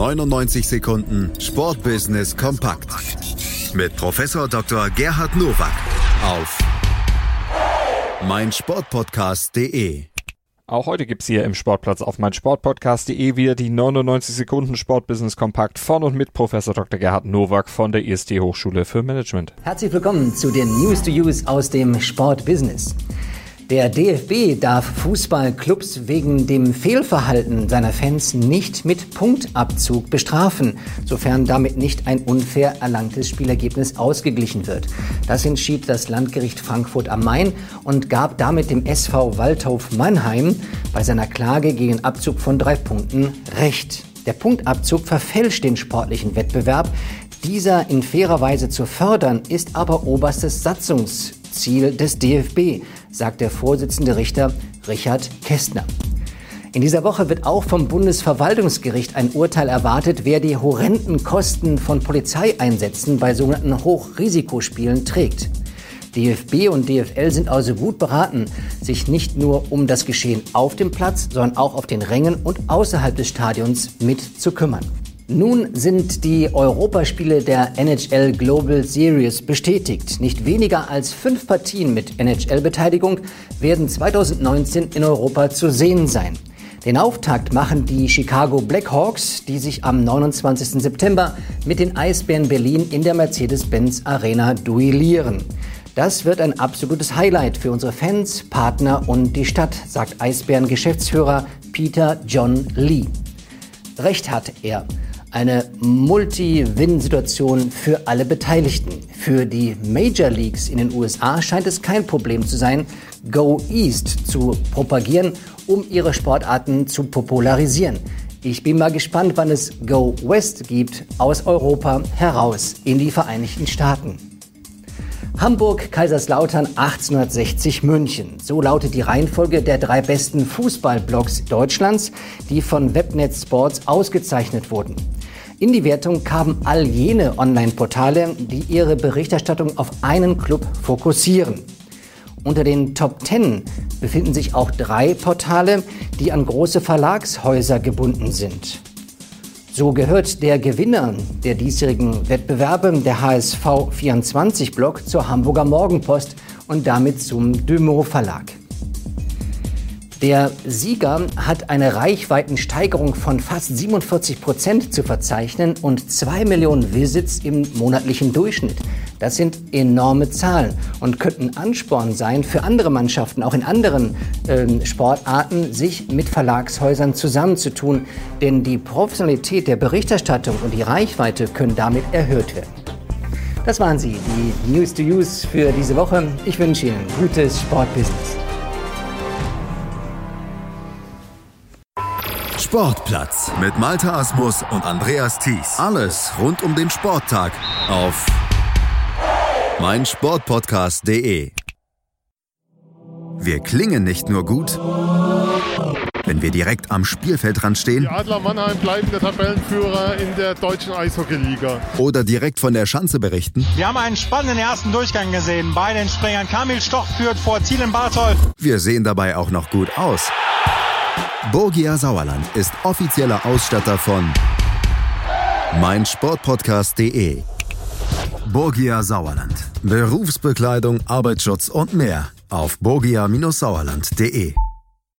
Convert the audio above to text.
99 Sekunden Sportbusiness kompakt mit Professor Dr. Gerhard Nowak auf meinsportpodcast.de. Auch heute gibt es hier im Sportplatz auf meinsportpodcast.de wieder die 99 Sekunden Sportbusiness kompakt von und mit Professor Dr. Gerhard Nowak von der IST Hochschule für Management. Herzlich willkommen zu den News to Use aus dem Sportbusiness. Der DFB darf Fußballclubs wegen dem Fehlverhalten seiner Fans nicht mit Punktabzug bestrafen, sofern damit nicht ein unfair erlangtes Spielergebnis ausgeglichen wird. Das entschied das Landgericht Frankfurt am Main und gab damit dem SV Waldhof Mannheim bei seiner Klage gegen Abzug von drei Punkten Recht. Der Punktabzug verfälscht den sportlichen Wettbewerb. Dieser in fairer Weise zu fördern, ist aber oberstes Satzungsziel des DFB sagt der Vorsitzende Richter Richard Kästner. In dieser Woche wird auch vom Bundesverwaltungsgericht ein Urteil erwartet, wer die horrenden Kosten von Polizeieinsätzen bei sogenannten Hochrisikospielen trägt. DFB und DFL sind also gut beraten, sich nicht nur um das Geschehen auf dem Platz, sondern auch auf den Rängen und außerhalb des Stadions mit zu kümmern. Nun sind die Europaspiele der NHL Global Series bestätigt. Nicht weniger als fünf Partien mit NHL-Beteiligung werden 2019 in Europa zu sehen sein. Den Auftakt machen die Chicago Blackhawks, die sich am 29. September mit den Eisbären Berlin in der Mercedes-Benz Arena duellieren. Das wird ein absolutes Highlight für unsere Fans, Partner und die Stadt, sagt Eisbären-Geschäftsführer Peter John Lee. Recht hat er eine Multi-Win-Situation für alle Beteiligten. Für die Major Leagues in den USA scheint es kein Problem zu sein, Go East zu propagieren, um ihre Sportarten zu popularisieren. Ich bin mal gespannt, wann es Go West gibt, aus Europa heraus in die Vereinigten Staaten. Hamburg, Kaiserslautern 1860 München. So lautet die Reihenfolge der drei besten Fußballblogs Deutschlands, die von Webnet Sports ausgezeichnet wurden. In die Wertung kamen all jene Online-Portale, die ihre Berichterstattung auf einen Club fokussieren. Unter den Top 10 befinden sich auch drei Portale, die an große Verlagshäuser gebunden sind. So gehört der Gewinner der diesjährigen Wettbewerbe, der HSV 24 Blog, zur Hamburger Morgenpost und damit zum Dümo Verlag. Der Sieger hat eine Reichweitensteigerung von fast 47 Prozent zu verzeichnen und zwei Millionen Visits im monatlichen Durchschnitt. Das sind enorme Zahlen und könnten Ansporn sein für andere Mannschaften, auch in anderen äh, Sportarten, sich mit Verlagshäusern zusammenzutun. Denn die Professionalität der Berichterstattung und die Reichweite können damit erhöht werden. Das waren sie, die News to Use für diese Woche. Ich wünsche Ihnen gutes Sportbusiness. Sportplatz mit Malta Asmus und Andreas Thies. Alles rund um den Sporttag auf meinsportpodcast.de. Wir klingen nicht nur gut, wenn wir direkt am Spielfeldrand stehen. Die Adler Mannheim bleiben der Tabellenführer in der deutschen Eishockeyliga. Oder direkt von der Schanze berichten. Wir haben einen spannenden ersten Durchgang gesehen. Bei den Springern Kamil Stoch führt vor Zielen Barthold. Wir sehen dabei auch noch gut aus. Borgia Sauerland ist offizieller Ausstatter von meinsportpodcast.de. Borgia Sauerland. Berufsbekleidung, Arbeitsschutz und mehr auf borgia-sauerland.de.